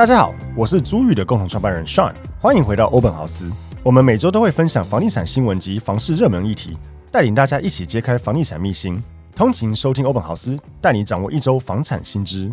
大家好，我是朱宇的共同创办人 Sean，欢迎回到欧本豪斯。我们每周都会分享房地产新闻及房市热门议题，带领大家一起揭开房地产秘辛。通勤收听欧本豪斯，带你掌握一周房产新知。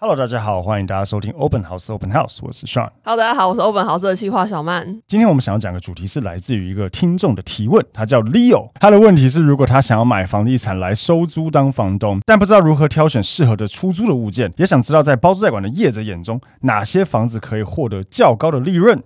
Hello，大家好，欢迎大家收听 Open House Open House，我是 Sean。Hello，大家好，我是 Open House 的企划小曼。今天我们想要讲的主题是来自于一个听众的提问，他叫 Leo，他的问题是：如果他想要买房地产来收租当房东，但不知道如何挑选适合的出租的物件，也想知道在包租代管的业者眼中，哪些房子可以获得较高的利润。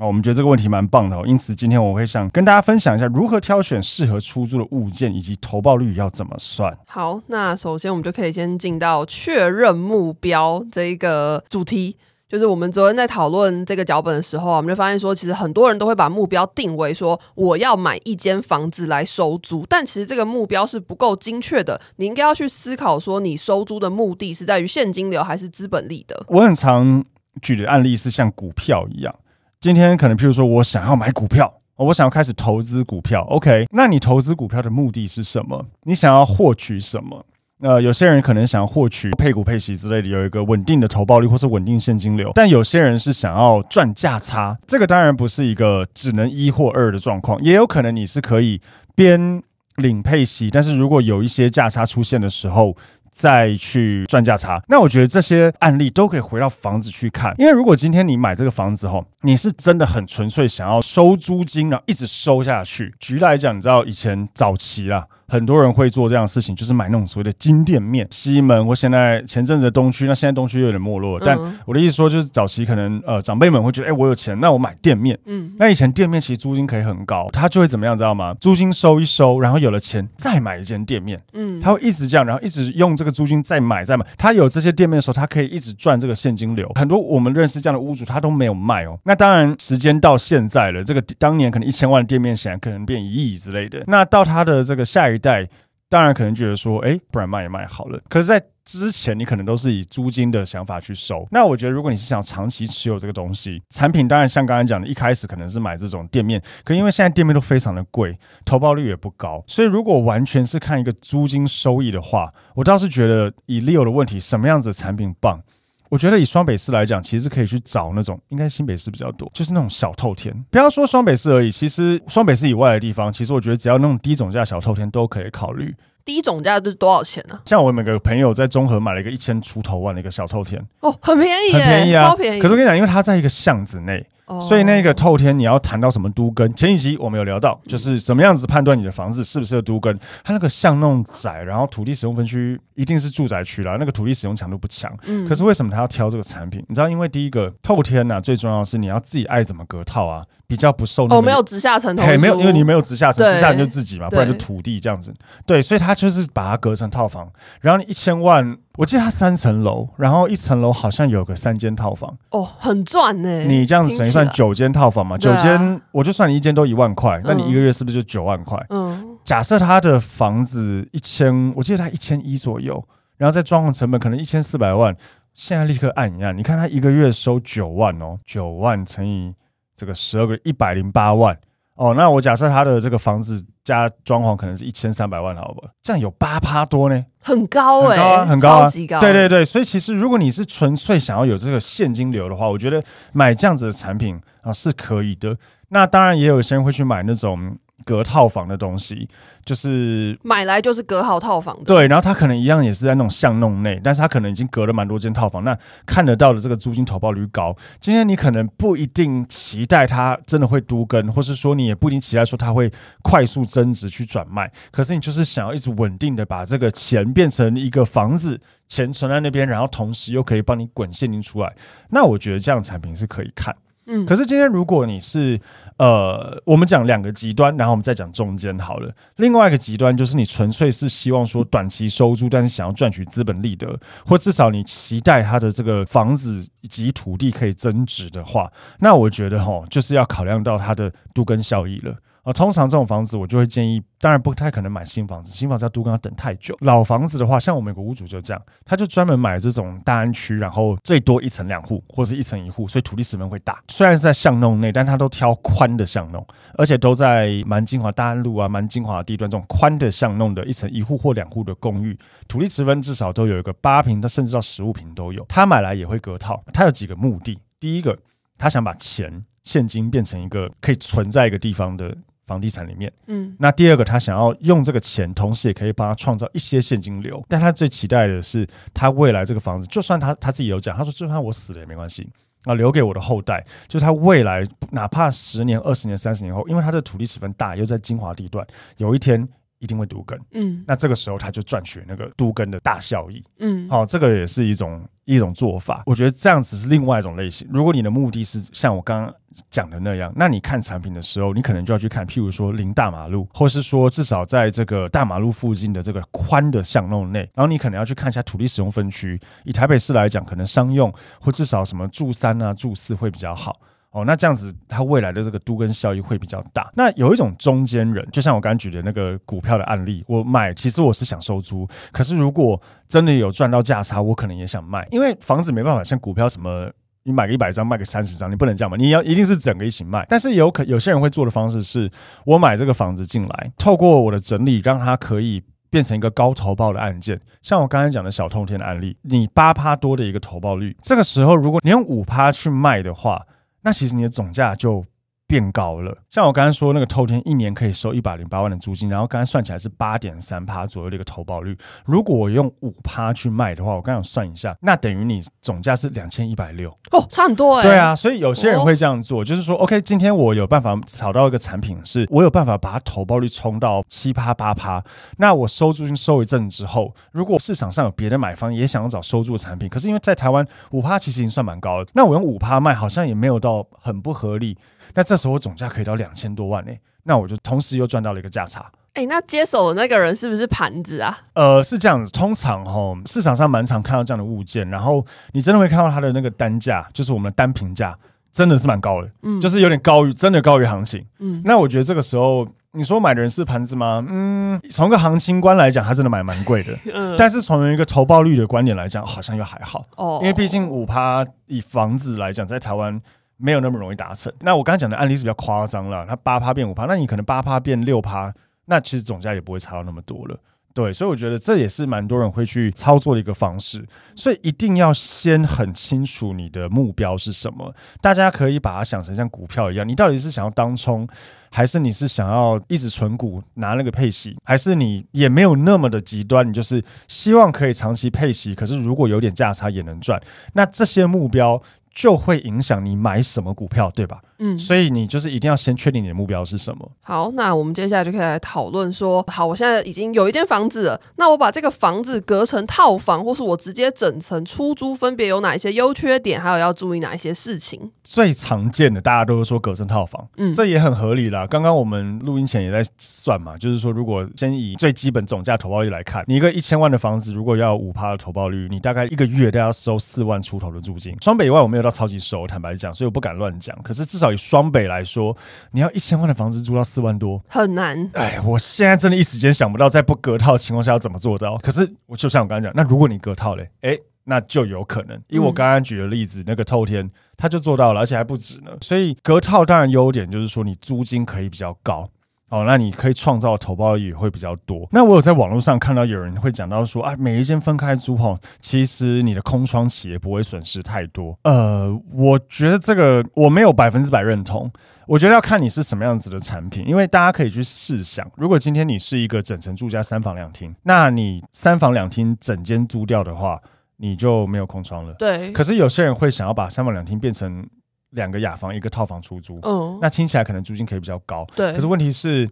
哦，我们觉得这个问题蛮棒的哦，因此今天我会想跟大家分享一下如何挑选适合出租的物件，以及投报率要怎么算。好，那首先我们就可以先进到确认目标这一个主题，就是我们昨天在讨论这个脚本的时候啊，我们就发现说，其实很多人都会把目标定为说我要买一间房子来收租，但其实这个目标是不够精确的。你应该要去思考说，你收租的目的是在于现金流还是资本利得？我很常举的案例是像股票一样。今天可能，譬如说我想要买股票，我想要开始投资股票。OK，那你投资股票的目的是什么？你想要获取什么？呃，有些人可能想要获取配股配息之类的，有一个稳定的投报率或是稳定现金流。但有些人是想要赚价差，这个当然不是一个只能一或二的状况，也有可能你是可以边领配息，但是如果有一些价差出现的时候。再去赚价差，那我觉得这些案例都可以回到房子去看，因为如果今天你买这个房子后，你是真的很纯粹想要收租金，然后一直收下去。举例来讲，你知道以前早期啦。很多人会做这样的事情，就是买那种所谓的金店面。西门我现在前阵子的东区，那现在东区有点没落了。但我的意思说，就是早期可能呃长辈们会觉得，哎，我有钱，那我买店面。嗯，那以前店面其实租金可以很高，他就会怎么样，知道吗？租金收一收，然后有了钱再买一间店面。嗯，他会一直这样，然后一直用这个租金再买再买。他有这些店面的时候，他可以一直赚这个现金流。很多我们认识这样的屋主，他都没有卖哦。那当然，时间到现在了，这个当年可能一千万的店面，显然可能变一亿之类的。那到他的这个下一代。当然可能觉得说，哎，不然卖也卖好了。可是，在之前你可能都是以租金的想法去收。那我觉得，如果你是想长期持有这个东西，产品当然像刚才讲的，一开始可能是买这种店面，可因为现在店面都非常的贵，投报率也不高，所以如果完全是看一个租金收益的话，我倒是觉得以 Leo 的问题，什么样子的产品棒？我觉得以双北市来讲，其实可以去找那种，应该新北市比较多，就是那种小透天。不要说双北市而已，其实双北市以外的地方，其实我觉得只要那种低总价小透天都可以考虑。低总价是多少钱呢？像我每个朋友在中和买了一个一千出头万的一个小透天，哦，很便宜，很便宜啊，超便宜。可是我跟你讲，因为它在一个巷子内。所以那个透天你要谈到什么都更？前几集我们有聊到，就是什么样子判断你的房子适不适合都更？它那个巷弄窄，然后土地使用分区一定是住宅区啦，那个土地使用强度不强。嗯。可是为什么他要挑这个产品？你知道，因为第一个透天呐，最重要的是你要自己爱怎么隔套啊，比较不受那个。哦，没有直下层。嘿，没有，因为你没有直下层，直下层就自己嘛，不然就土地这样子。对，所以他就是把它隔成套房，然后你一千万。我记得它三层楼，然后一层楼好像有个三间套房哦，很赚呢。你这样子等于算九间套房嘛？九间，我就算你一间都一万块，那你一个月是不是就九万块？嗯，假设他的房子一千，我记得他一千一左右，然后再装潢成本可能一千四百万，现在立刻按一按，你看他一个月收九万哦，九万乘以这个十二个一百零八万。哦，那我假设他的这个房子加装潢可能是一千三百万，好吧？这样有八趴多呢，很高哎、欸，很高啊，很高啊，高。对对对，所以其实如果你是纯粹想要有这个现金流的话，我觉得买这样子的产品啊是可以的。那当然也有些人会去买那种隔套房的东西，就是买来就是隔好套房的。对，然后他可能一样也是在那种巷弄内，但是他可能已经隔了蛮多间套房，那看得到的这个租金投报率高。今天你可能不一定期待它真的会都更，或是说你也不一定期待说它会快速增值去转卖，可是你就是想要一直稳定的把这个钱变成一个房子，钱存在那边，然后同时又可以帮你滚现金出来，那我觉得这样的产品是可以看。嗯，可是今天如果你是呃，我们讲两个极端，然后我们再讲中间好了。另外一个极端就是你纯粹是希望说短期收租，但是想要赚取资本利得，或至少你期待它的这个房子以及土地可以增值的话，那我觉得哈，就是要考量到它的度根效益了。通常这种房子我就会建议，当然不太可能买新房子，新房子要都更要等太久。老房子的话，像我们有个屋主就这样，他就专门买这种大安区，然后最多一层两户或是一层一户，所以土地十分会大。虽然是在巷弄内，但他都挑宽的巷弄，而且都在蛮精华大安路啊、蛮精华的地段这种宽的巷弄的一层一户或两户的公寓，土地持分至少都有一个八平，到甚至到十五平都有。他买来也会隔套，他有几个目的：第一个，他想把钱现金变成一个可以存在一个地方的。房地产里面，嗯，那第二个，他想要用这个钱，同时也可以帮他创造一些现金流。但他最期待的是，他未来这个房子，就算他他自己有讲，他说就算我死了也没关系。啊，留给我的后代，就是他未来哪怕十年、二十年、三十年后，因为他的土地十分大，又在精华地段，有一天一定会都更，嗯，那这个时候他就赚取那个都更的大效益，嗯，好，这个也是一种一种做法。我觉得这样子是另外一种类型。如果你的目的是像我刚刚。讲的那样，那你看产品的时候，你可能就要去看，譬如说临大马路，或是说至少在这个大马路附近的这个宽的巷弄内，然后你可能要去看一下土地使用分区。以台北市来讲，可能商用或至少什么住三啊、住四会比较好哦。那这样子，它未来的这个都跟效益会比较大。那有一种中间人，就像我刚刚举的那个股票的案例，我买其实我是想收租，可是如果真的有赚到价差，我可能也想卖，因为房子没办法像股票什么。你买个一百张，卖个三十张，你不能这样嘛？你要一定是整个一起卖。但是有可有些人会做的方式是，我买这个房子进来，透过我的整理，让它可以变成一个高投报的案件。像我刚才讲的小通天的案例，你八趴多的一个投报率，这个时候如果你用五趴去卖的话，那其实你的总价就。变高了，像我刚才说那个透天一年可以收一百零八万的租金，然后刚才算起来是八点三趴左右的一个投保率。如果我用五趴去卖的话，我刚刚算一下，那等于你总价是两千一百六哦，差很多哎。对啊，所以有些人会这样做，就是说，OK，今天我有办法找到一个产品，是我有办法把它投保率冲到七趴八趴，那我收租金收一阵之后，如果市场上有别的买方也想要找收租的产品，可是因为在台湾五趴其实已经算蛮高了，那我用五趴卖好像也没有到很不合理。那这时候我总价可以到两千多万呢、欸，那我就同时又赚到了一个价差。哎、欸，那接手的那个人是不是盘子啊？呃，是这样子，通常齁市场上蛮常看到这样的物件，然后你真的会看到它的那个单价，就是我们的单评价，真的是蛮高的，嗯，就是有点高于真的高于行情，嗯。那我觉得这个时候你说买的人是盘子吗？嗯，从一个行情观来讲，他真的买蛮贵的，嗯。但是从一个投报率的观点来讲，好像又还好哦，因为毕竟五趴以房子来讲，在台湾。没有那么容易达成。那我刚才讲的案例是比较夸张了，它八趴变五趴，那你可能八趴变六趴，那其实总价也不会差到那么多了。对，所以我觉得这也是蛮多人会去操作的一个方式。所以一定要先很清楚你的目标是什么。大家可以把它想成像股票一样，你到底是想要当冲，还是你是想要一直存股拿那个配息，还是你也没有那么的极端，你就是希望可以长期配息，可是如果有点价差也能赚。那这些目标。就会影响你买什么股票，对吧？嗯，所以你就是一定要先确定你的目标是什么。好，那我们接下来就可以来讨论说，好，我现在已经有一间房子了，那我把这个房子隔成套房，或是我直接整层出租，分别有哪一些优缺点，还有要注意哪一些事情？最常见的，大家都是说隔成套房，嗯，这也很合理啦。刚刚我们录音前也在算嘛，就是说，如果先以最基本总价投报率来看，你一个一千万的房子，如果要五趴的投报率，你大概一个月都要收四万出头的租金。双北以外，我没有到超级熟，坦白讲，所以我不敢乱讲。可是至少。以双北来说，你要一千万的房子租到四万多，很难。哎，我现在真的一时间想不到，在不隔套的情况下要怎么做到。可是，我就像我刚才讲，那如果你隔套嘞，哎，那就有可能。因为我刚刚举的例子，嗯、那个透天他就做到了，而且还不止呢。所以隔套当然优点就是说，你租金可以比较高。哦，那你可以创造的投报也会比较多。那我有在网络上看到有人会讲到说啊，每一间分开租吼，其实你的空窗期也不会损失太多。呃，我觉得这个我没有百分之百认同。我觉得要看你是什么样子的产品，因为大家可以去试想，如果今天你是一个整层住家三房两厅，那你三房两厅整间租掉的话，你就没有空窗了。对。可是有些人会想要把三房两厅变成两个雅房，一个套房出租。嗯。那听起来可能租金可以比较高。对。可是问题是，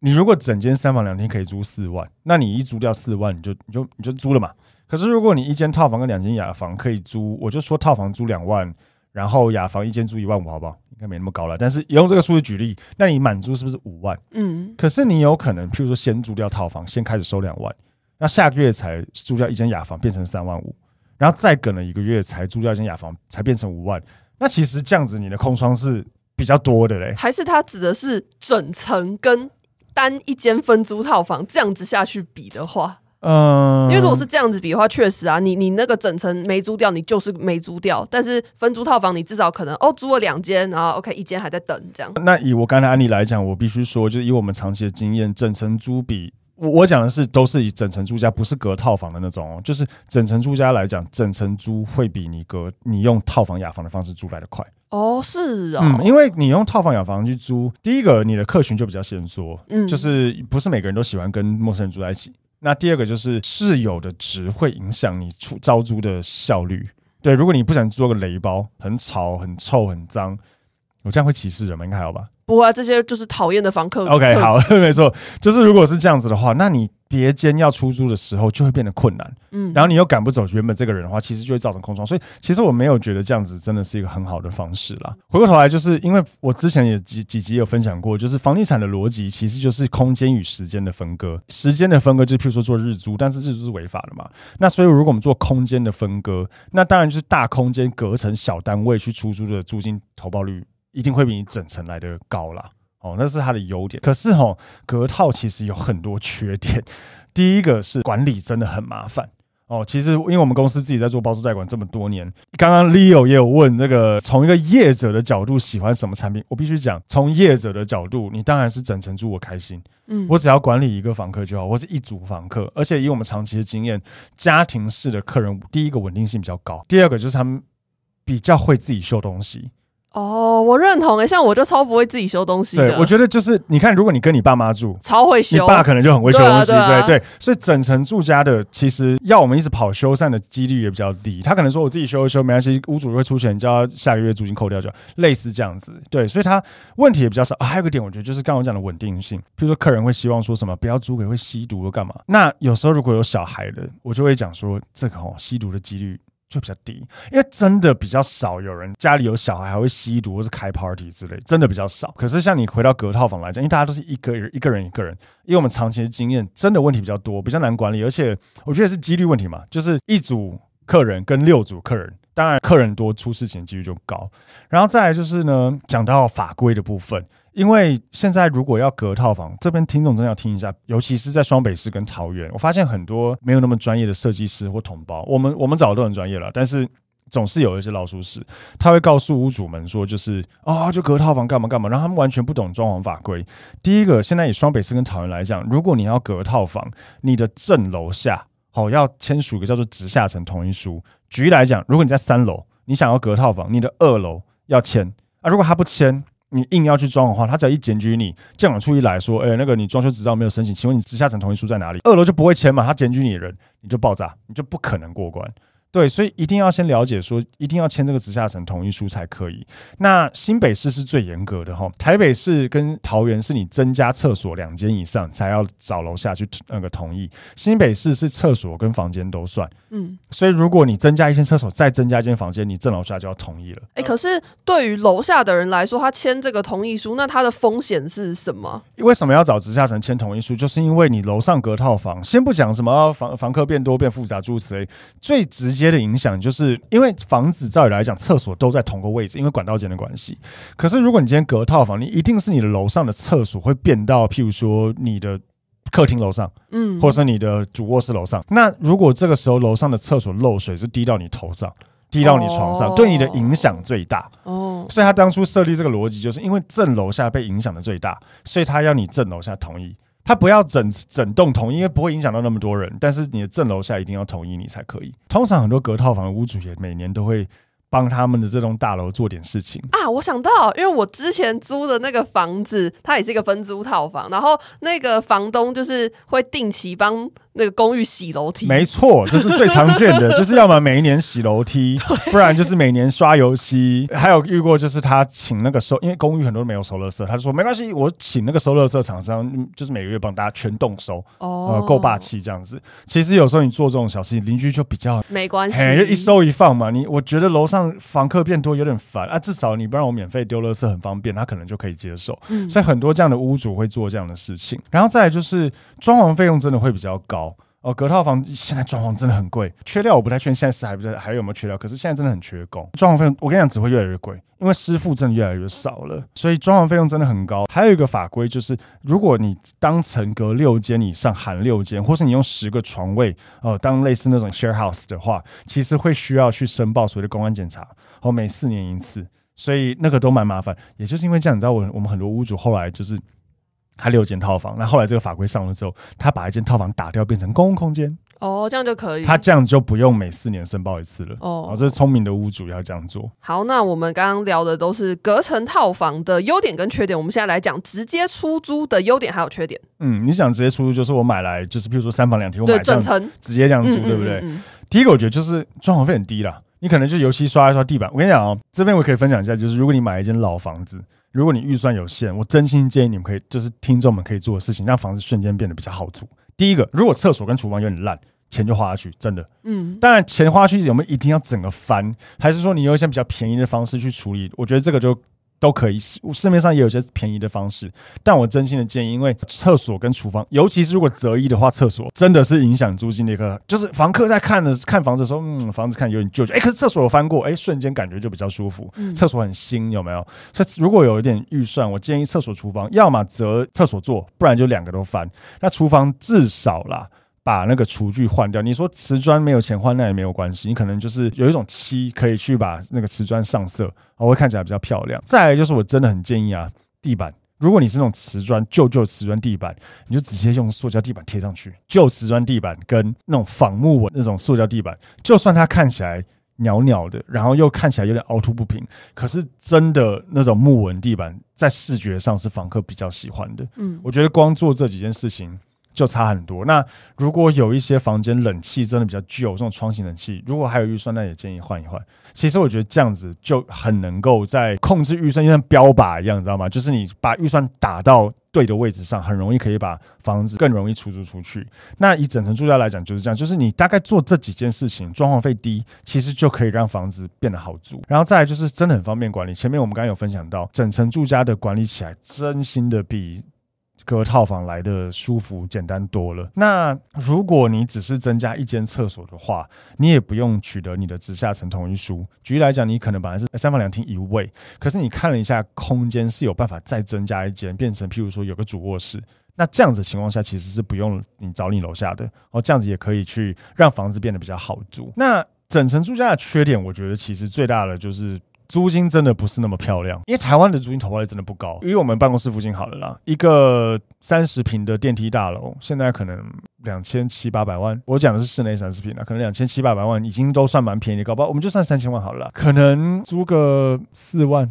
你如果整间三房两厅可以租四万，那你一租掉四万，你就你就你就租了嘛。可是如果你一间套房跟两间雅房可以租，我就说套房租两万，然后雅房一间租一万五，好不好？应该没那么高了。但是也用这个数字举例，那你满租是不是五万？嗯。可是你有可能，譬如说先租掉套房，先开始收两万，那下个月才租掉一间雅房，变成三万五。然后再等了一个月才租掉一间雅房，才变成五万。那其实这样子，你的空窗是比较多的嘞。还是它指的是整层跟单一间分租套房这样子下去比的话？嗯，因为如果是这样子比的话，确实啊，你你那个整层没租掉，你就是没租掉。但是分租套房，你至少可能哦租了两间，然后 OK 一间还在等这样。那以我刚才案例来讲，我必须说，就是以我们长期的经验，整层租比。我我讲的是都是以整层住家，不是隔套房的那种哦。就是整层住家来讲，整层租会比你隔你用套房雅房的方式租来的快哦。是啊、哦，嗯，因为你用套房雅房去租，第一个你的客群就比较限缩，嗯，就是不是每个人都喜欢跟陌生人住在一起。那第二个就是室友的值会影响你出招租的效率。对，如果你不想租个雷包，很吵、很臭、很脏，我这样会歧视人吗？应该还好吧。不会，这些就是讨厌的房客。OK，好，没错，就是如果是这样子的话，那你别间要出租的时候就会变得困难。嗯，然后你又赶不走原本这个人的话，其实就会造成空窗。所以其实我没有觉得这样子真的是一个很好的方式啦。回过头来，就是因为我之前也几几集有分享过，就是房地产的逻辑其实就是空间与时间的分割。时间的分割，就譬如说做日租，但是日租是违法的嘛。那所以如果我们做空间的分割，那当然就是大空间隔成小单位去出租的租金投报率。一定会比你整层来的高啦，哦，那是它的优点。可是哦，隔套其实有很多缺点。第一个是管理真的很麻烦哦。其实因为我们公司自己在做包租代管这么多年，刚刚 Leo 也有问这个，从一个业者的角度喜欢什么产品？我必须讲，从业者的角度，你当然是整层住我开心。嗯，我只要管理一个房客就好，我是一组房客，而且以我们长期的经验，家庭式的客人，第一个稳定性比较高，第二个就是他们比较会自己修东西。哦，我认同诶，像我就超不会自己修东西的。对，我觉得就是你看，如果你跟你爸妈住，超会修，你爸可能就很会修东西，对、啊对，啊、对，所以整层住家的，其实要我们一直跑修缮的几率也比较低。他可能说我自己修一修没关系，屋主会出钱，叫他下个月租金扣掉就类似这样子。对，所以他问题也比较少。啊、还有一个点，我觉得就是刚刚我讲的稳定性。比如说客人会希望说什么，不要租给会吸毒或干嘛。那有时候如果有小孩的，我就会讲说这个哦，吸毒的几率。就比较低，因为真的比较少有人家里有小孩还会吸毒或是开 party 之类，真的比较少。可是像你回到隔套房来讲，因为大家都是一个人一个人一个人，因为我们长期的经验，真的问题比较多，比较难管理，而且我觉得是几率问题嘛，就是一组客人跟六组客人，当然客人多出事情几率就高。然后再来就是呢，讲到法规的部分。因为现在如果要隔套房，这边听众真的要听一下，尤其是在双北市跟桃园，我发现很多没有那么专业的设计师或同胞，我们我们找的都很专业了，但是总是有一些老鼠屎，他会告诉屋主们说，就是啊、就隔套房干嘛干嘛，然后他们完全不懂装潢法规。第一个，现在以双北市跟桃园来讲，如果你要隔套房，你的正楼下好、哦、要签署一个叫做直下层同意书。举例来讲，如果你在三楼，你想要隔套房，你的二楼要签啊，如果他不签。你硬要去装的话，他只要一检举你，建管处一来说，哎、那个你装修执照没有申请，请问你直辖层同意书在哪里？二楼就不会签嘛，他检举你的人，你就爆炸，你就不可能过关。对，所以一定要先了解说，一定要签这个直下层同意书才可以。那新北市是最严格的哈，台北市跟桃园是你增加厕所两间以上才要找楼下去那个同意，新北市是厕所跟房间都算。嗯，所以如果你增加一间厕所，再增加一间房间，你正楼下就要同意了。哎、欸，可是对于楼下的人来说，他签这个同意书，那他的风险是什么？为什么要找直下层签同意书？就是因为你楼上隔套房，先不讲什么房房客变多变复杂诸如此类，最直接。接的影响就是因为房子照理来讲，厕所都在同个位置，因为管道间的关系。可是如果你今天隔套房，你一定是你的楼上的厕所会变到，譬如说你的客厅楼上，嗯，或是你的主卧室楼上。那如果这个时候楼上的厕所漏水是滴到你头上，滴到你床上，哦对你的影响最大。哦，所以他当初设立这个逻辑，就是因为正楼下被影响的最大，所以他要你正楼下同意，他不要整整栋同意，因为不会影响到那么多人。但是你的正楼下一定要同意你才可以。通常很多隔套房的屋主也每年都会帮他们的这栋大楼做点事情啊！我想到，因为我之前租的那个房子，它也是一个分租套房，然后那个房东就是会定期帮。那个公寓洗楼梯，没错，这是最常见的，就是要么每一年洗楼梯，不然就是每年刷油漆。还有遇过就是他请那个收，因为公寓很多没有收垃圾，他就说没关系，我请那个收垃圾厂商，就是每个月帮大家全动收，哦、呃，够霸气这样子。其实有时候你做这种小事情，邻居就比较没关系，就一收一放嘛。你我觉得楼上房客变多有点烦啊，至少你不让我免费丢垃圾很方便，他可能就可以接受。嗯、所以很多这样的屋主会做这样的事情，然后再来就是装潢费用真的会比较高。哦，隔套房现在装潢真的很贵，缺料我不太确定现在是还不是还有没有缺料，可是现在真的很缺工，装潢费用我跟你讲只会越来越贵，因为师傅真的越来越少了，所以装潢费用真的很高。还有一个法规就是，如果你当层隔六间以上含六间，或是你用十个床位哦、当类似那种 share house 的话，其实会需要去申报所谓的公安检查，哦，每四年一次，所以那个都蛮麻烦。也就是因为这样，你知道我我们很多屋主后来就是。他六间套房，那后来这个法规上了之后，他把一间套房打掉，变成公共空间。哦，这样就可以。他这样就不用每四年申报一次了。哦，哦，这是聪明的屋主要这样做。好，那我们刚刚聊的都是隔层套房的优点跟缺点，我们现在来讲直接出租的优点还有缺点。嗯，你想直接出租，就是我买来就是，比如说三房两厅，我买整层直接这样租，嗯、对不对？第一个我觉得就是装潢费很低啦，你可能就油漆刷一刷地板。我跟你讲哦，这边我可以分享一下，就是如果你买一间老房子。如果你预算有限，我真心建议你们可以，就是听众们可以做的事情，让房子瞬间变得比较好住。第一个，如果厕所跟厨房有点烂，钱就花下去，真的。嗯，当然钱花下去有没有一定要整个翻，还是说你有一些比较便宜的方式去处理？我觉得这个就。都可以，市市面上也有些便宜的方式，但我真心的建议，因为厕所跟厨房，尤其是如果择一的话，厕所真的是影响租金的一个，就是房客在看的 看房子的时候，嗯，房子看有点旧旧，哎，可是厕所有翻过，哎，瞬间感觉就比较舒服，厕所很新，有没有？所以如果有一点预算，我建议厕所、厨房要么择厕所做，不然就两个都翻。那厨房至少啦。把那个厨具换掉，你说瓷砖没有钱换，那也没有关系，你可能就是有一种漆可以去把那个瓷砖上色，会看起来比较漂亮。再来就是我真的很建议啊，地板，如果你是那种瓷砖旧旧瓷砖地板，你就直接用塑胶地板贴上去。旧瓷砖地板跟那种仿木纹那种塑胶地板，就算它看起来鸟鸟的，然后又看起来有点凹凸不平，可是真的那种木纹地板在视觉上是房客比较喜欢的。嗯，我觉得光做这几件事情。就差很多。那如果有一些房间冷气真的比较旧，这种窗型冷气，如果还有预算，那也建议换一换。其实我觉得这样子就很能够在控制预算，就像标靶一样，你知道吗？就是你把预算打到对的位置上，很容易可以把房子更容易出租出去。那以整层住家来讲就是这样，就是你大概做这几件事情，装潢费低，其实就可以让房子变得好租。然后再来就是真的很方便管理。前面我们刚刚有分享到，整层住家的管理起来，真心的比。隔套房来的舒服简单多了。那如果你只是增加一间厕所的话，你也不用取得你的直下层同意书。举例来讲，你可能本来是三房两厅一卫，可是你看了一下空间是有办法再增加一间，变成譬如说有个主卧室。那这样子情况下，其实是不用你找你楼下的哦，这样子也可以去让房子变得比较好租。那整层住家的缺点，我觉得其实最大的就是。租金真的不是那么漂亮，因为台湾的租金投报率真的不高。因为我们办公室附近好了啦，一个三十平的电梯大楼，现在可能两千七八百万。我讲的是室内三十平啊，可能两千七八百万已经都算蛮便宜的，搞不好我们就算三千万好了啦，可能租个四万、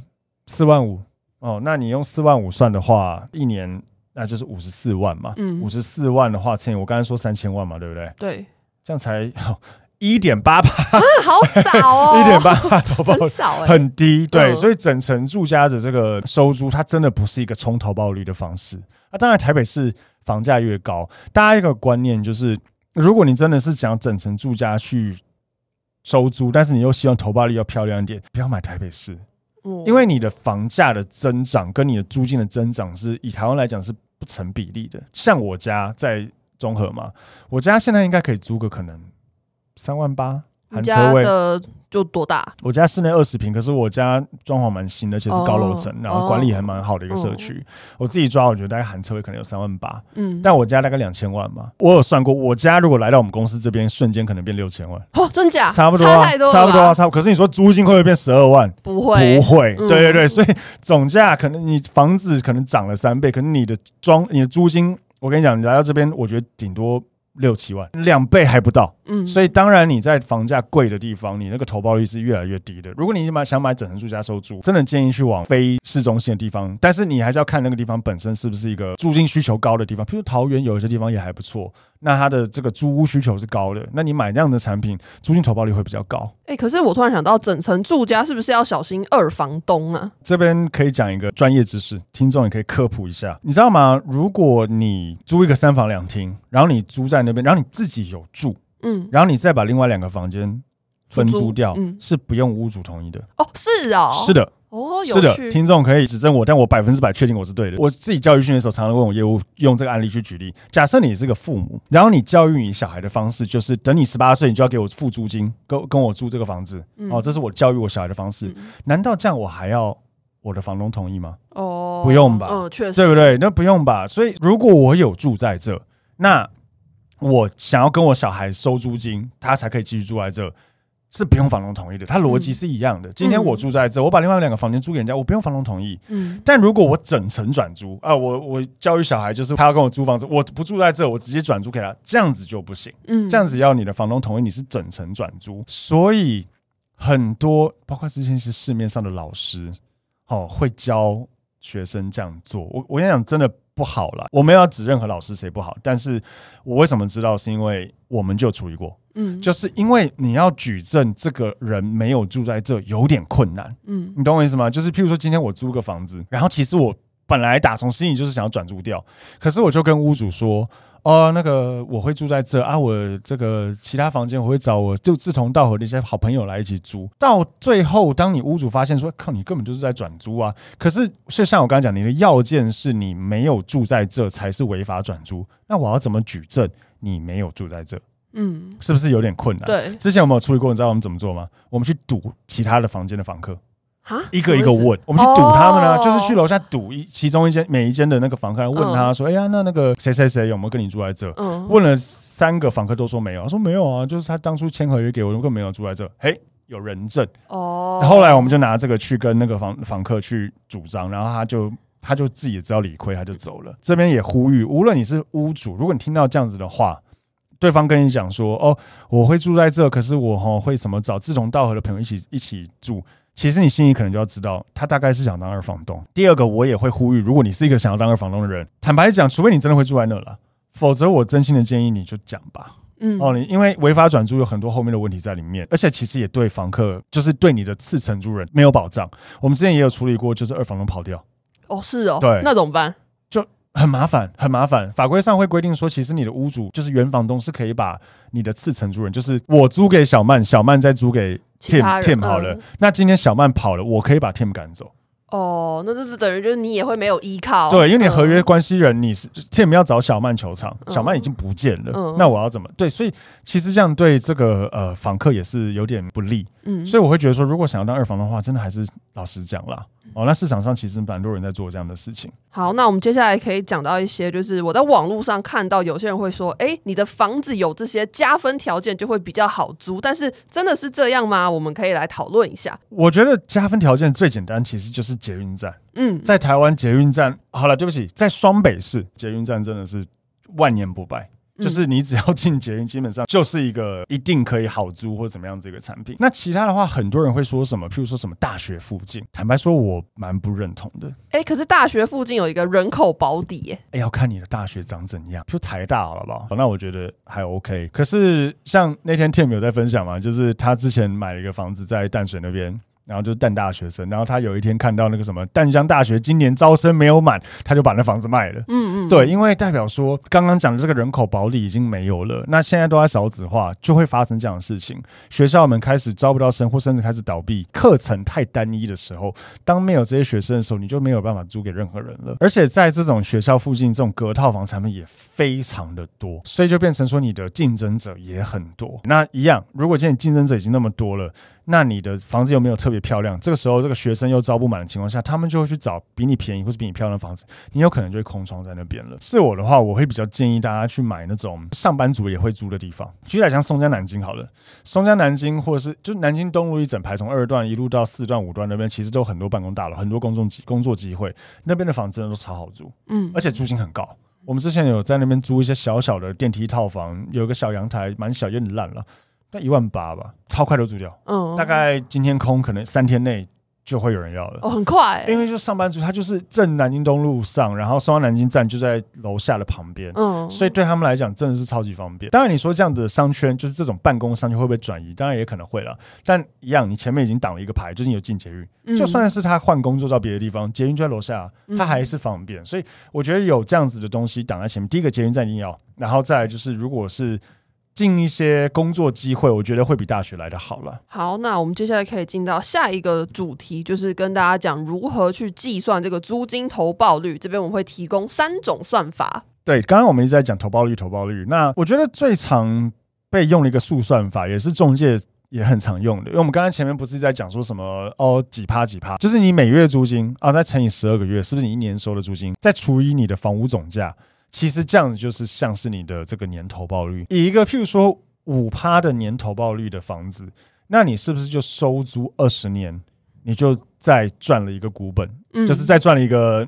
四万五哦。那你用四万五算的话，一年那就是五十四万嘛。嗯，五十四万的话，乘以我刚才说三千万嘛，对不对？对，这样才。一点八趴，好少哦！一点八趴投报很少、欸，很低。对，所以整层住家的这个收租，它真的不是一个冲投报率的方式。啊，当然台北市房价越高，大家一个观念就是，如果你真的是想要整层住家去收租，但是你又希望投报率要漂亮一点，不要买台北市，因为你的房价的增长跟你的租金的增长是以台湾来讲是不成比例的。像我家在中和嘛，我家现在应该可以租个可能。三万八，含车位的就多大？我家室内二十平，可是我家装潢蛮新的，而且是高楼层，然后管理还蛮好的一个社区。我自己抓，我觉得大概含车位可能有三万八，嗯，但我家大概两千万嘛。我有算过，我家如果来到我们公司这边，瞬间可能变六千万。哦，真假？差不多，差不多啊，差不多。可是你说租金会不会变十二万？不会，不会。对对对，所以总价可能你房子可能涨了三倍，可是你的装你的租金，我跟你讲，你来到这边，我觉得顶多。六七万，两倍还不到，嗯，所以当然你在房价贵的地方，你那个投报率是越来越低的。如果你买想买整层住家收租，真的建议去往非市中心的地方，但是你还是要看那个地方本身是不是一个租金需求高的地方，譬如桃园有一些地方也还不错。那它的这个租屋需求是高的，那你买那样的产品，租金投报率会比较高。哎、欸，可是我突然想到，整层住家是不是要小心二房东啊？这边可以讲一个专业知识，听众也可以科普一下。你知道吗？如果你租一个三房两厅，然后你租在那边，然后你自己有住，嗯，然后你再把另外两个房间分租掉，嗯，是不用屋主同意的。哦，是哦，是的。哦，是的，听众可以指正我，但我百分之百确定我是对的。我自己教育训练的时候，常常问我业务用这个案例去举例。假设你是个父母，然后你教育你小孩的方式就是，等你十八岁，你就要给我付租金，跟跟我租这个房子。嗯、哦，这是我教育我小孩的方式。嗯、难道这样我还要我的房东同意吗？哦，不用吧？嗯，确实，对不对？那不用吧？所以如果我有住在这，那我想要跟我小孩收租金，他才可以继续住在这。是不用房东同意的，它逻辑是一样的。嗯、今天我住在这，我把另外两个房间租给人家，我不用房东同意。嗯，但如果我整层转租啊，我我教育小孩就是他要跟我租房子，我不住在这，我直接转租给他，这样子就不行。嗯，这样子要你的房东同意，你是整层转租。所以很多包括之前是市面上的老师，哦，会教学生这样做。我我跟你讲，真的不好了。我没有指任何老师谁不好，但是我为什么知道？是因为我们就处理过。嗯，就是因为你要举证这个人没有住在这有点困难，嗯，你懂我意思吗？就是譬如说今天我租个房子，然后其实我本来打从心里就是想要转租掉，可是我就跟屋主说，哦，那个我会住在这啊，我这个其他房间我会找我就志同道合的一些好朋友来一起租。到最后，当你屋主发现说，靠，你根本就是在转租啊，可是就像我刚才讲，你的要件是你没有住在这才是违法转租，那我要怎么举证你没有住在这？嗯，是不是有点困难？对，之前有没有处理过？你知道我们怎么做吗？我们去堵其他的房间的房客，哈，一个一个问，我们去堵他们呢，就是去楼下堵一其中一间每一间的那个房客，问他说：“哎呀，那那个谁谁谁有没有跟你住在这？”问了三个房客都说没有，他说没有啊，就是他当初签合约给我，根本没有住在这。嘿，有人证哦。后来我们就拿这个去跟那个房房客去主张，然后他就他就自己也知道理亏，他就走了。这边也呼吁，无论你是屋主，如果你听到这样子的话。对方跟你讲说：“哦，我会住在这，可是我哈会什么找志同道合的朋友一起一起住。其实你心里可能就要知道，他大概是想当二房东。第二个，我也会呼吁，如果你是一个想要当二房东的人，坦白讲，除非你真的会住在那了，否则我真心的建议你就讲吧。嗯，哦，你因为违法转租有很多后面的问题在里面，而且其实也对房客，就是对你的次承租人没有保障。我们之前也有处理过，就是二房东跑掉。哦，是哦，对，那怎么办？”很麻烦，很麻烦。法规上会规定说，其实你的屋主就是原房东，是可以把你的次承租人，就是我租给小曼，小曼再租给 Tim Tim 好了。嗯、那今天小曼跑了，我可以把 Tim 赶走。哦，那就是等于就是你也会没有依靠。对，因为你合约关系人，你是 Tim 要找小曼求偿，小曼已经不见了，嗯、那我要怎么？对，所以其实这样对这个呃房客也是有点不利。嗯，所以我会觉得说，如果想要当二房的话，真的还是老实讲啦。哦，那市场上其实蛮多人在做这样的事情。好，那我们接下来可以讲到一些，就是我在网络上看到有些人会说，哎、欸，你的房子有这些加分条件就会比较好租，但是真的是这样吗？我们可以来讨论一下。我觉得加分条件最简单，其实就是捷运站。嗯，在台湾捷运站，好了，对不起，在双北市捷运站真的是万年不败。就是你只要进捷运，基本上就是一个一定可以好租或怎么样这个产品。那其他的话，很多人会说什么？譬如说什么大学附近，坦白说，我蛮不认同的。哎、欸，可是大学附近有一个人口保底、欸，哎，要看你的大学长怎样。就台大好了吧？那我觉得还 OK。可是像那天 Tim 有在分享嘛，就是他之前买了一个房子在淡水那边。然后就是淡大学生，然后他有一天看到那个什么淡江大学今年招生没有满，他就把那房子卖了。嗯嗯，对，因为代表说刚刚讲的这个人口保底已经没有了，那现在都在少子化，就会发生这样的事情。学校们开始招不到生，或甚至开始倒闭，课程太单一的时候，当没有这些学生的时候，你就没有办法租给任何人了。而且在这种学校附近，这种隔套房产品也非常的多，所以就变成说你的竞争者也很多。那一样，如果今天竞争者已经那么多了。那你的房子又没有特别漂亮，这个时候这个学生又招不满的情况下，他们就会去找比你便宜或是比你漂亮的房子，你有可能就会空窗在那边了。是我的话，我会比较建议大家去买那种上班族也会租的地方，举例来讲，松江南京好了，松江南京或者是就南京东路一整排，从二段一路到四段五段那边，其实都有很多办公大楼，很多公众机工作机会，那边的房子真的都超好租，嗯，而且租金很高。我们之前有在那边租一些小小的电梯套房，有个小阳台，蛮小，有点烂了。那一万八吧，超快都租掉。嗯，大概今天空，可能三天内就会有人要了。哦，很快，因为就上班族，他就是正南京东路上，然后松江南京站就在楼下的旁边。嗯，所以对他们来讲真的是超级方便。当然，你说这样子的商圈，就是这种办公商圈会不会转移？当然也可能会了。但一样，你前面已经挡了一个牌，就是你有进捷运。嗯，就算是他换工作到别的地方，捷运就在楼下，他还是方便。所以我觉得有这样子的东西挡在前面。第一个捷运站一定要，然后再来就是如果是。进一些工作机会，我觉得会比大学来的好了。好，那我们接下来可以进到下一个主题，就是跟大家讲如何去计算这个租金投报率。这边我们会提供三种算法。对，刚刚我们一直在讲投报率，投报率。那我觉得最常被用的一个速算法，也是中介也很常用的。因为我们刚刚前面不是在讲说什么哦，几趴几趴，就是你每月租金啊，再乘以十二个月，是不是你一年收的租金，再除以你的房屋总价。其实这样子就是像是你的这个年投报率，以一个譬如说五趴的年投报率的房子，那你是不是就收租二十年，你就再赚了一个股本，嗯、就是再赚了一个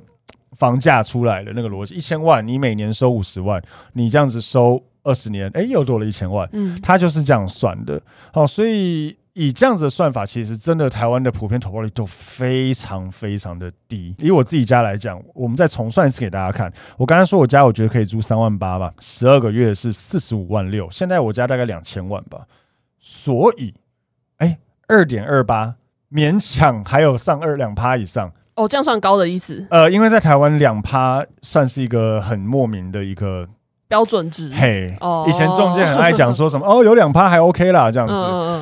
房价出来的那个逻辑，一千万你每年收五十万，你这样子收二十年，哎，又多了一千万，嗯，它就是这样算的。好，所以。以这样子的算法，其实真的台湾的普遍投报率都非常非常的低。以我自己家来讲，我们再重算一次给大家看。我刚才说我家我觉得可以租三万八吧，十二个月是四十五万六，现在我家大概两千万吧。所以，哎，二点二八勉强还有上二两趴以上。哦，这样算高的意思？呃，因为在台湾两趴算是一个很莫名的一个。标准值，嘿，以前中介很爱讲说什么哦，有两趴还 OK 啦，这样子。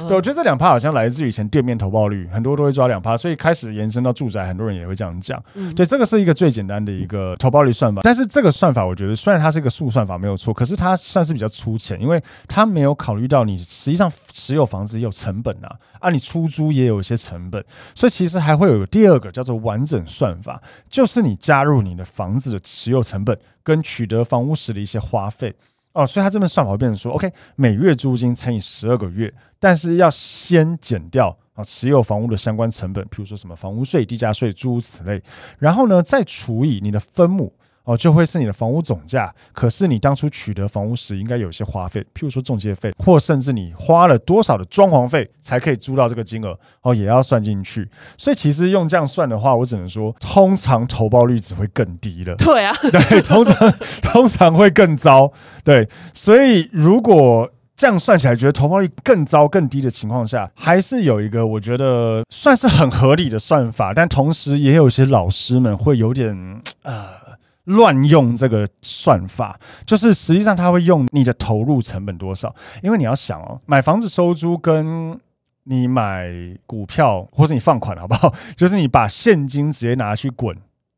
对，我觉得这两趴好像来自于以前店面投报率，很多都会抓两趴，所以开始延伸到住宅，很多人也会这样讲。对，这个是一个最简单的一个投报率算法。但是这个算法，我觉得虽然它是一个速算法没有错，可是它算是比较粗浅，因为它没有考虑到你实际上持有房子也有成本啊，啊，你出租也有一些成本，所以其实还会有第二个叫做完整算法，就是你加入你的房子的持有成本。跟取得房屋时的一些花费哦，所以它这边算法会变成说，OK，每月租金乘以十二个月，但是要先减掉啊持有房屋的相关成本，比如说什么房屋税、地价税诸如此类，然后呢再除以你的分母。哦，就会是你的房屋总价，可是你当初取得房屋时应该有一些花费，譬如说中介费，或甚至你花了多少的装潢费才可以租到这个金额，哦，也要算进去。所以其实用这样算的话，我只能说，通常投报率只会更低了。对啊，对，通常 通常会更糟。对，所以如果这样算起来，觉得投报率更糟、更低的情况下，还是有一个我觉得算是很合理的算法，但同时也有一些老师们会有点呃。乱用这个算法，就是实际上他会用你的投入成本多少，因为你要想哦，买房子收租跟你买股票或是你放款好不好？就是你把现金直接拿去滚，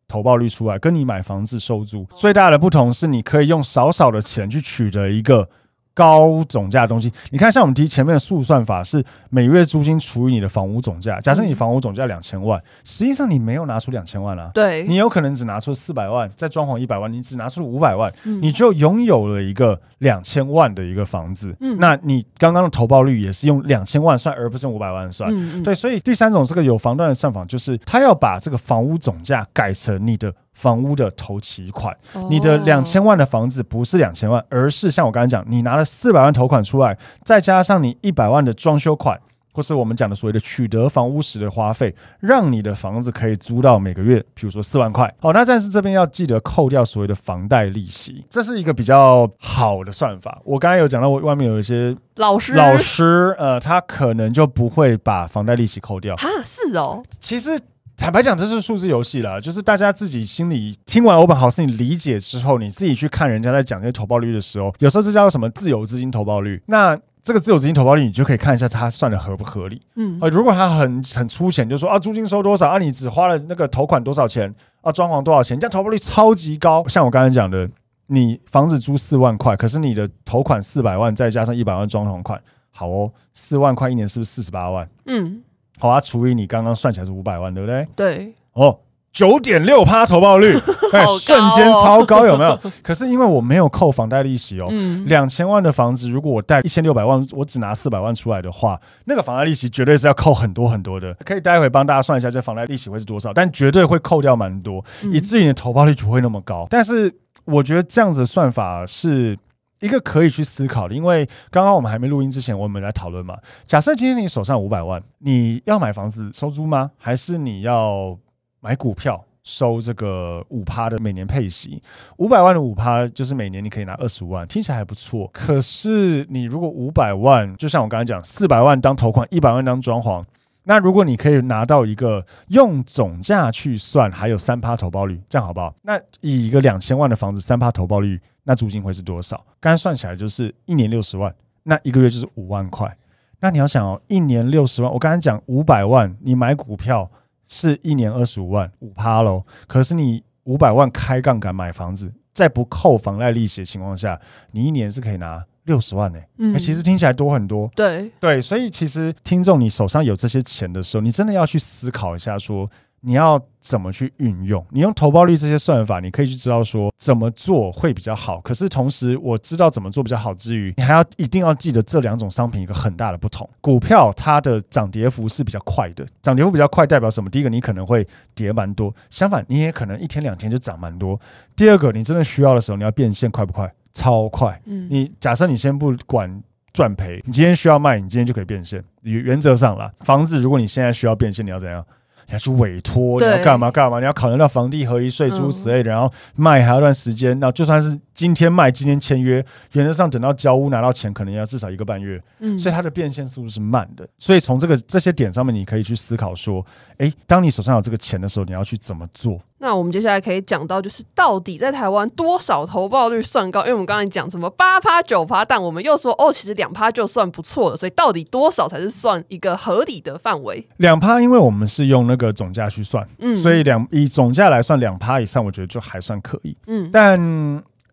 投报率出来，跟你买房子收租最大的不同是，你可以用少少的钱去取得一个。高总价的东西，你看，像我们提前面的速算法是每月租金除以你的房屋总价。假设你房屋总价两千万，实际上你没有拿出两千万啊，对，你有可能只拿出四百万，再装潢一百万，你只拿出五百万，你就拥有了一个两千万的一个房子。嗯，那你刚刚的投报率也是用两千万算，而不是用五百万算。对，所以第三种这个有房段的算法，就是他要把这个房屋总价改成你的。房屋的头期款，你的两千万的房子不是两千万，而是像我刚才讲，你拿了四百万投款出来，再加上你一百万的装修款，或是我们讲的所谓的取得房屋时的花费，让你的房子可以租到每个月，比如说四万块。好，那但是这边要记得扣掉所谓的房贷利息，这是一个比较好的算法。我刚才有讲到，我外面有一些老师老师，呃，他可能就不会把房贷利息扣掉。哈，是哦。其实坦白讲，这是数字游戏啦，就是大家自己心里听完欧本豪斯，你理解之后，你自己去看人家在讲这些投报率的时候，有时候这叫什么自有资金投报率。那这个自有资金投报率，你就可以看一下它算的合不合理。嗯，呃，如果它很很粗浅，就说啊，租金收多少啊，你只花了那个投款多少钱啊，装潢多少钱，这样投报率超级高。像我刚才讲的，你房子租四万块，可是你的投款四百万，再加上一百万装潢款，好哦，四万块一年是不是四十八万？嗯，好啊，除以你刚刚算起来是五百万，对不对？对，哦。九点六趴投报率，哎，瞬间超高，有没有？可是因为我没有扣房贷利息哦，两千万的房子，如果我贷一千六百万，我只拿四百万出来的话，那个房贷利息绝对是要扣很多很多的。可以待会帮大家算一下，这房贷利息会是多少？但绝对会扣掉蛮多，以至于你的投报率不会那么高。但是我觉得这样子的算法是一个可以去思考的，因为刚刚我们还没录音之前，我们来讨论嘛。假设今天你手上五百万，你要买房子收租吗？还是你要？买股票收这个五趴的每年配息，五百万的五趴就是每年你可以拿二十五万，听起来还不错。可是你如果五百万，就像我刚才讲，四百万当头款，一百万当装潢，那如果你可以拿到一个用总价去算，还有三趴投报率，这样好不好？那以一个两千万的房子三趴投报率，那租金会是多少？刚才算起来就是一年六十万，那一个月就是五万块。那你要想哦，一年六十万，我刚才讲五百万，你买股票。是一年二十五万五趴喽，可是你五百万开杠杆买房子，在不扣房贷利息的情况下，你一年是可以拿六十万呢、欸。嗯、欸，其实听起来多很多。对对，所以其实听众，你手上有这些钱的时候，你真的要去思考一下说。你要怎么去运用？你用投报率这些算法，你可以去知道说怎么做会比较好。可是同时，我知道怎么做比较好之余，你还要一定要记得这两种商品一个很大的不同。股票它的涨跌幅是比较快的，涨跌幅比较快代表什么？第一个，你可能会跌蛮多；相反，你也可能一天两天就涨蛮多。第二个，你真的需要的时候，你要变现快不快？超快！嗯，你假设你先不管赚赔，你今天需要卖，你今天就可以变现。原原则上啦，房子如果你现在需要变现，你要怎样？你要去委托，你要干嘛干嘛？你要考虑到房地合一税诸如此类的，然后卖还要一段时间。那就算是今天卖，今天签约，原则上等到交屋拿到钱，可能要至少一个半月。嗯，所以它的变现速度是慢的。所以从这个这些点上面，你可以去思考说，诶，当你手上有这个钱的时候，你要去怎么做？那我们接下来可以讲到，就是到底在台湾多少投报率算高？因为我们刚才讲什么八趴九趴，但我们又说哦，其实两趴就算不错了。所以到底多少才是算一个合理的范围？两趴，因为我们是用那个总价去算，嗯，所以两以总价来算，两趴以上，我觉得就还算可以，嗯。但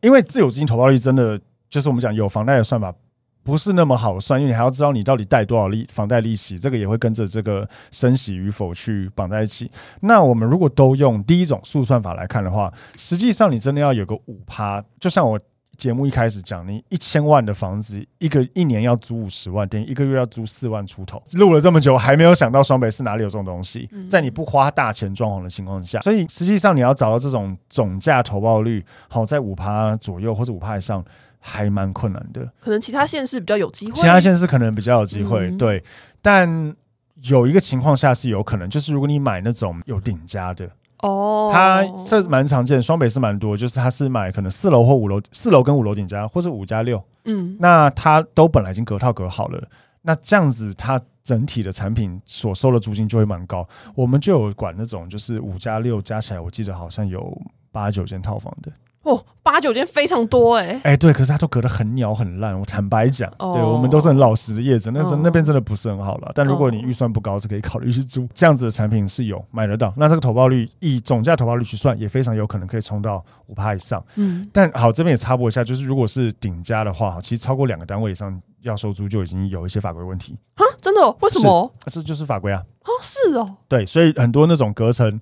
因为自有资金投报率真的就是我们讲有房贷的算法。不是那么好算，因为你还要知道你到底贷多少利房贷利息，这个也会跟着这个升息与否去绑在一起。那我们如果都用第一种速算法来看的话，实际上你真的要有个五趴，就像我节目一开始讲，你一千万的房子，一个一年要租五十万，等于一个月要租四万出头。录了这么久，还没有想到双北市哪里有这种东西，在你不花大钱装潢的情况下，所以实际上你要找到这种总价投报率好在五趴左右或者五趴以上。还蛮困难的，可能其他县市比较有机会，其他县市可能比较有机会，嗯、对。但有一个情况下是有可能，就是如果你买那种有顶加的哦，它这蛮常见，双北是蛮多，就是它是买可能四楼或五楼，四楼跟五楼顶加，或是五加六，嗯，那它都本来已经隔套隔好了，那这样子它整体的产品所收的租金就会蛮高。我们就有管那种就是五加六加起来，我记得好像有八九间套房的。哦，八九间非常多哎、欸，哎、欸、对，可是它都隔得很鸟很烂。我坦白讲，哦、对我们都是很老实的业者，那真、哦、那边真的不是很好了。但如果你预算不高，是可以考虑去租这样子的产品，是有买得到。那这个投报率以总价投报率去算，也非常有可能可以冲到五趴以上。嗯，但好，这边也插播一下，就是如果是顶加的话，其实超过两个单位以上要收租就已经有一些法规问题啊，真的？为什么？这就是法规啊。哦，是哦。对，所以很多那种隔层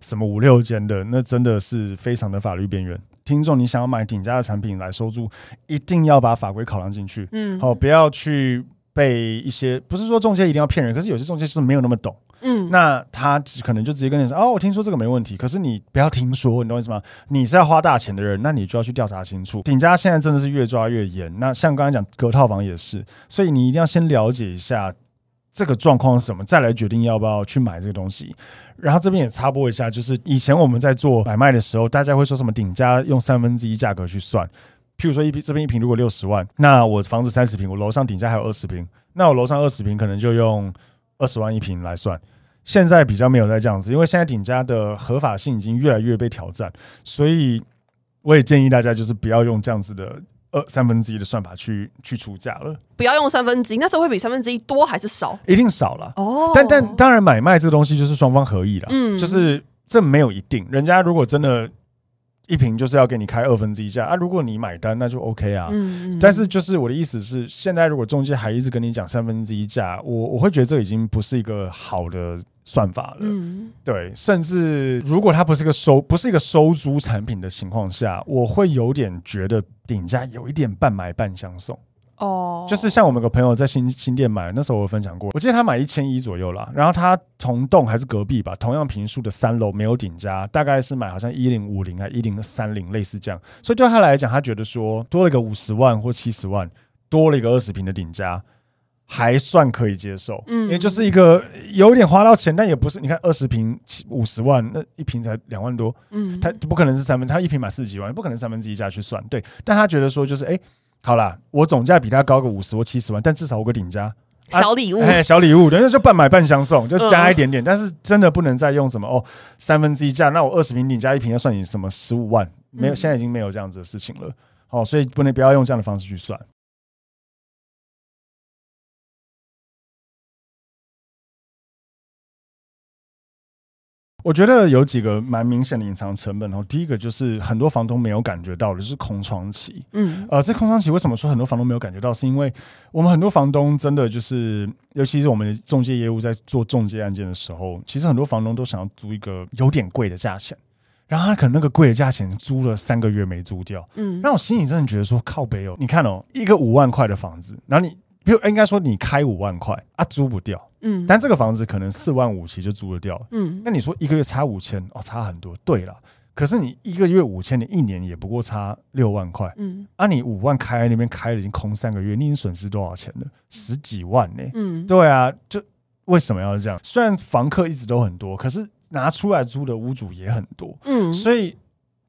什么五六间的，那真的是非常的法律边缘。听众，你想要买顶家的产品来收租，一定要把法规考量进去。嗯，好，不要去被一些不是说中介一定要骗人，可是有些中介就是没有那么懂。嗯，那他可能就直接跟你说：“哦，我听说这个没问题。”可是你不要听说，你懂我意思吗？你是要花大钱的人，那你就要去调查清楚。顶家现在真的是越抓越严。那像刚才讲隔套房也是，所以你一定要先了解一下这个状况是什么，再来决定要不要去买这个东西。然后这边也插播一下，就是以前我们在做买卖的时候，大家会说什么顶加用三分之一价格去算。譬如说一坪这边一坪如果六十万，那我房子三十平，我楼上顶加还有二十平，那我楼上二十平可能就用二十万一平来算。现在比较没有在这样子，因为现在顶加的合法性已经越来越被挑战，所以我也建议大家就是不要用这样子的。呃，三分之一的算法去去出价了，不要用三分之一，那时候会比三分之一多还是少？一定少了哦。但但当然，买卖这个东西就是双方合意了，嗯，就是这没有一定。人家如果真的，一瓶就是要给你开二分之一价啊，如果你买单，那就 OK 啊。嗯，但是就是我的意思是，现在如果中介还一直跟你讲三分之一价，我我会觉得这已经不是一个好的。算法了，嗯，对，甚至如果它不是一个收，不是一个收租产品的情况下，我会有点觉得顶加有一点半买半相送。哦，就是像我们有个朋友在新新店买，那时候我分享过，我记得他买一千一左右啦，然后他同栋还是隔壁吧，同样平数的三楼没有顶加，大概是买好像一零五零啊一零三零类似这样，所以对他来讲，他觉得说多了一个五十万或七十万，多了一个二十平的顶加。还算可以接受，嗯，因为就是一个有点花到钱，但也不是。你看二十平五十万，那一平才两万多，嗯，他不可能是三分，他一平买四十几万，不可能三分之一价去算，对。但他觉得说就是，哎、欸，好啦，我总价比他高个五十或七十万，但至少我个顶加小礼物，哎、啊，小礼物，人家就半买半相送，就加一点点。嗯、但是真的不能再用什么哦，三分之一价，那我二十平顶加一平要算你什么十五万？没有，现在已经没有这样子的事情了。哦，所以不能不要用这样的方式去算。我觉得有几个蛮明显的隐藏成本，然后第一个就是很多房东没有感觉到的，就是空窗期。嗯，呃，这空窗期为什么说很多房东没有感觉到？是因为我们很多房东真的就是，尤其是我们的中介业务在做中介案件的时候，其实很多房东都想要租一个有点贵的价钱，然后他可能那个贵的价钱租了三个月没租掉。嗯，让我心里真的觉得说靠北哦，你看哦，一个五万块的房子，然后你。比如应该说你开五万块啊，租不掉，嗯，但这个房子可能四万五其实就租得掉，嗯，那你说一个月差五千哦，差很多，对了，可是你一个月五千，你一年也不过差六万块，嗯，啊，你五万开那边开了已经空三个月，你已经损失多少钱了？十几万呢，嗯，对啊，就为什么要这样？虽然房客一直都很多，可是拿出来租的屋主也很多，嗯，所以。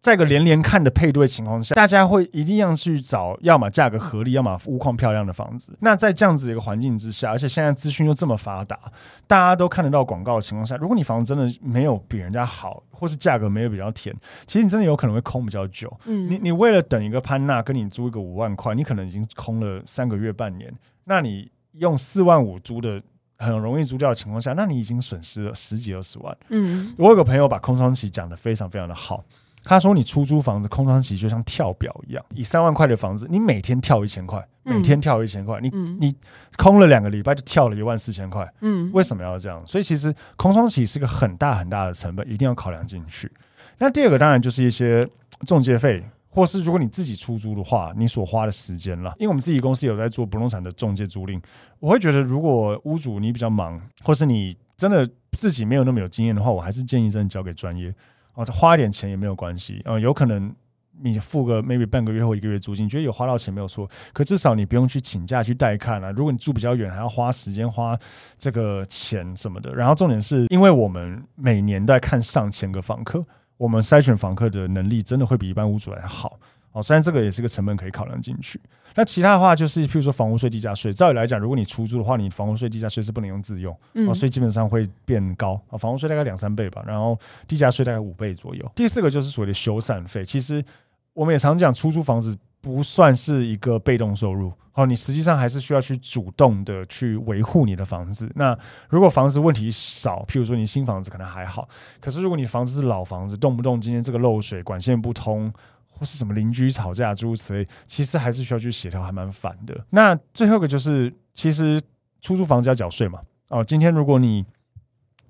在一个连连看的配对情况下，大家会一定要去找，要么价格合理，要么屋况漂亮的房子。那在这样子的一个环境之下，而且现在资讯又这么发达，大家都看得到广告的情况下，如果你房子真的没有比人家好，或是价格没有比较甜，其实你真的有可能会空比较久。嗯，你你为了等一个潘娜跟你租一个五万块，你可能已经空了三个月半年。那你用四万五租的很容易租掉的情况下，那你已经损失了十几二十万。嗯，我有个朋友把空窗期讲得非常非常的好。他说：“你出租房子空窗期就像跳表一样，以三万块的房子，你每天跳一千块，每天跳一千块，你你空了两个礼拜就跳了一万四千块。嗯，为什么要这样？所以其实空窗期是个很大很大的成本，一定要考量进去。那第二个当然就是一些中介费，或是如果你自己出租的话，你所花的时间了。因为我们自己公司有在做不动产的中介租赁，我会觉得如果屋主你比较忙，或是你真的自己没有那么有经验的话，我还是建议真的交给专业。”哦，花一点钱也没有关系，呃，有可能你付个 maybe 半个月或一个月租金，你觉得有花到钱没有错，可至少你不用去请假去带看了。如果你住比较远，还要花时间花这个钱什么的。然后重点是因为我们每年都在看上千个房客，我们筛选房客的能力真的会比一般屋主来好。哦，虽然这个也是个成本可以考量进去，那其他的话就是，譬如说房屋税、地价税，照理来讲，如果你出租的话，你房屋税、地价税是不能用自用，嗯，所以基本上会变高啊。房屋税大概两三倍吧，然后地价税大概五倍左右。第四个就是所谓的修缮费，其实我们也常讲，出租房子不算是一个被动收入，哦，你实际上还是需要去主动的去维护你的房子。那如果房子问题少，譬如说你新房子可能还好，可是如果你房子是老房子，动不动今天这个漏水管线不通。或是什么邻居吵架诸如此类，其实还是需要去协调，还蛮烦的。那最后一个就是，其实出租房子要缴税嘛。哦，今天如果你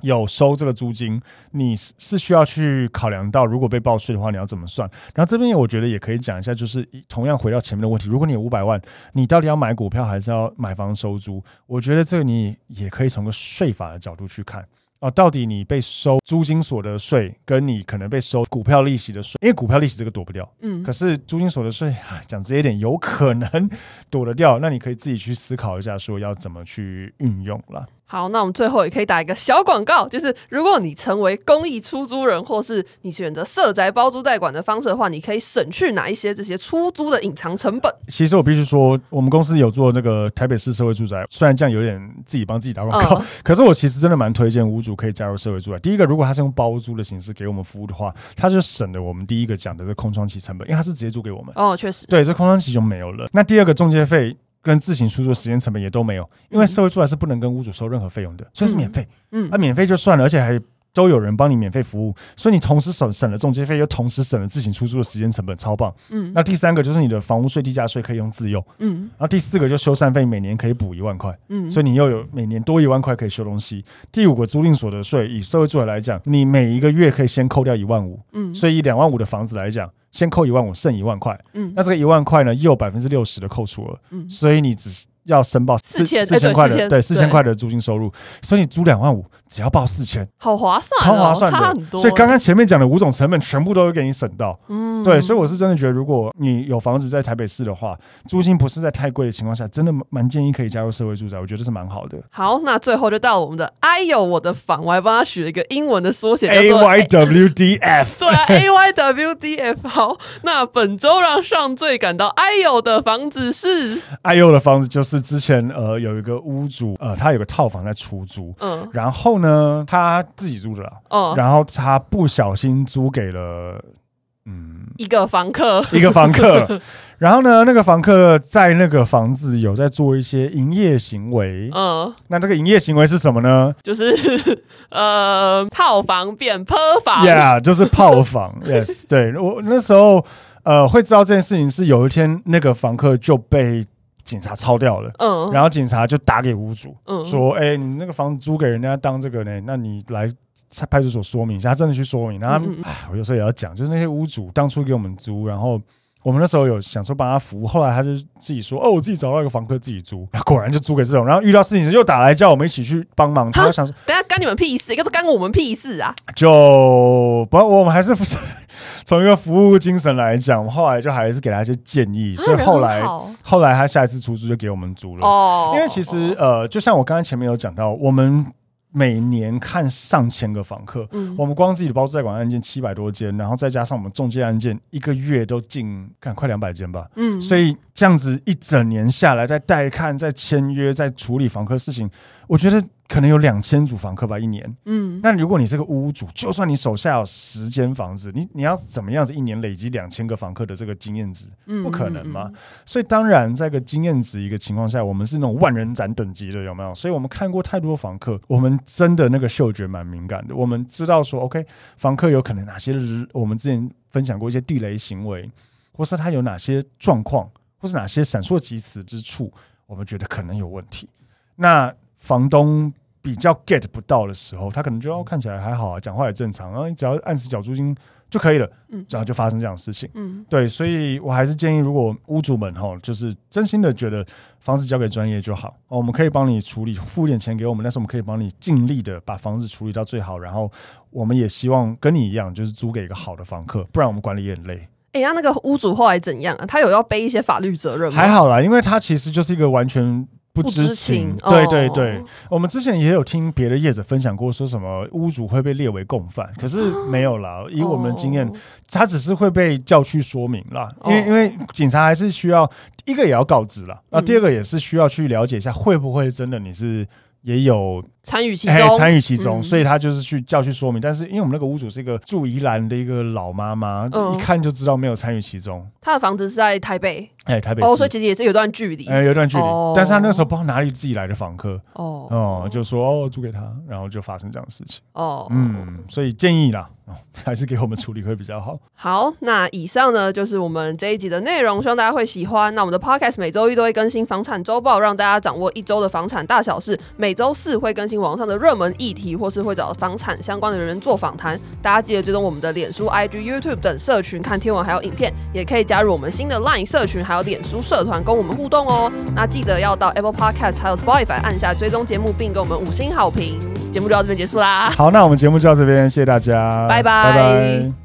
有收这个租金，你是需要去考量到，如果被报税的话，你要怎么算？然后这边我觉得也可以讲一下，就是同样回到前面的问题，如果你有五百万，你到底要买股票还是要买房收租？我觉得这个你也可以从个税法的角度去看。哦，到底你被收租金所得税，跟你可能被收股票利息的税，因为股票利息这个躲不掉，嗯，可是租金所得税，讲直接一点，有可能 躲得掉。那你可以自己去思考一下，说要怎么去运用了。好，那我们最后也可以打一个小广告，就是如果你成为公益出租人，或是你选择社宅包租代管的方式的话，你可以省去哪一些这些出租的隐藏成本？其实我必须说，我们公司有做那个台北市社会住宅，虽然这样有点自己帮自己打广告，嗯、可是我其实真的蛮推荐屋主可以加入社会住宅。第一个，如果他是用包租的形式给我们服务的话，他就省了我们第一个讲的这空窗期成本，因为他是直接租给我们。哦，确实，对，这空窗期就没有了。那第二个中介费。跟自行出租的时间成本也都没有，因为社会住宅是不能跟屋主收任何费用的，所以是免费。嗯，那、啊、免费就算了，而且还都有人帮你免费服务，所以你同时省省了中介费，又同时省了自行出租的时间成本，超棒。嗯，那第三个就是你的房屋税、地价税可以用自用。嗯，然后第四个就修缮费，每年可以补一万块。嗯，所以你又有每年多一万块可以修东西。第五个租赁所得税，以社会住宅来讲，你每一个月可以先扣掉一万五。嗯，所以以两万五的房子来讲。先扣一万我，剩一万块。嗯，那这个一万块呢，又有百分之六十的扣除了。嗯，所以你只要申报四千四千块的，对四千块的租金收入。所以你租两万五，只要报四千，好划算，超划算的。差很多。所以刚刚前面讲的五种成本，全部都会给你省到。嗯，对。所以我是真的觉得，如果你有房子在台北市的话，租金不是在太贵的情况下，真的蛮建议可以加入社会住宅。我觉得是蛮好的。好，那最后就到我们的哎呦我的房，我还帮他取了一个英文的缩写，A Y W D F。对啊，A Y W D F。好，那本周让上最感到哎呦的房子是哎呦的房子，就是之前呃有一个屋主呃他有个套房在出租，嗯，然后呢他自己租的啦，嗯，然后他不小心租给了嗯一个房客，一个房客，然后呢那个房客在那个房子有在做一些营业行为，嗯，那这个营业行为是什么呢？就是 呃套房变坡房，Yeah，就是炮房，Yes，对。我那时候。呃，会知道这件事情是有一天那个房客就被警察抄掉了，嗯，然后警察就打给屋主，嗯，说，哎、欸，你那个房子租给人家当这个呢，那你来派出所说明一下，他真的去说明，然后，哎、嗯，我有时候也要讲，就是那些屋主当初给我们租，然后我们那时候有想说帮他服务，后来他就自己说，哦，我自己找到一个房客自己租，果然就租给这种，然后遇到事情时又打来叫我们一起去帮忙，他就想说，等下干你们屁事，应该是干我们屁事啊，就不，我们还是不是。从一个服务精神来讲，我后来就还是给他一些建议，所以后来后来他下一次出租就给我们租了。哦，因为其实呃，就像我刚刚前面有讲到，我们每年看上千个房客，嗯，我们光自己的包租代管案件七百多件，然后再加上我们中介案件，一个月都近看快两百件吧，嗯，所以这样子一整年下来，在带看、在签约、在处理房客事情，我觉得。可能有两千组房客吧，一年。嗯，那如果你是个屋主，就算你手下有十间房子，你你要怎么样子一年累积两千个房客的这个经验值？不可能嘛。所以当然，在个经验值一个情况下，我们是那种万人斩等级的，有没有？所以我们看过太多房客，我们真的那个嗅觉蛮敏感的。我们知道说，OK，房客有可能哪些，我们之前分享过一些地雷行为，或是他有哪些状况，或是哪些闪烁即死之处，我们觉得可能有问题。那房东。比较 get 不到的时候，他可能觉得哦，看起来还好啊，讲话也正常，然后你只要按时缴租金就可以了，嗯，然后就发生这样的事情，嗯，对，所以我还是建议，如果屋主们哈，就是真心的觉得房子交给专业就好，我们可以帮你处理，付点钱给我们，但是我们可以帮你尽力的把房子处理到最好，然后我们也希望跟你一样，就是租给一个好的房客，不然我们管理也很累。哎呀，那个屋主后来怎样啊？他有要背一些法律责任吗？还好啦，因为他其实就是一个完全。不知情，对对对，哦、我们之前也有听别的业者分享过，说什么屋主会被列为共犯，可是没有啦。以我们的经验，哦、他只是会被叫去说明啦，因为、哦、因为警察还是需要一个也要告知啦，那、嗯、第二个也是需要去了解一下，会不会真的你是。也有参与其中，参与其中，所以他就是去叫去说明。但是因为我们那个屋主是一个住宜兰的一个老妈妈，一看就知道没有参与其中。他的房子是在台北，哎，台北哦，所以其实也是有段距离，哎，有段距离。但是他那时候不知道哪里自己来的房客，哦，哦，就说哦租给他，然后就发生这样的事情。哦，嗯，所以建议啦。哦，还是给我们处理会比较好。好，那以上呢就是我们这一集的内容，希望大家会喜欢。那我们的 Podcast 每周一都会更新房产周报，让大家掌握一周的房产大小事。每周四会更新网上的热门议题，或是会找房产相关的人员做访谈。大家记得追踪我们的脸书、IG、YouTube 等社群，看天文还有影片，也可以加入我们新的 Line 社群，还有脸书社团跟我们互动哦。那记得要到 Apple Podcast 还有 Spotify 按下追踪节目，并给我们五星好评。节目就到这边结束啦。好，那我们节目就到这边，谢谢大家，拜拜。拜拜。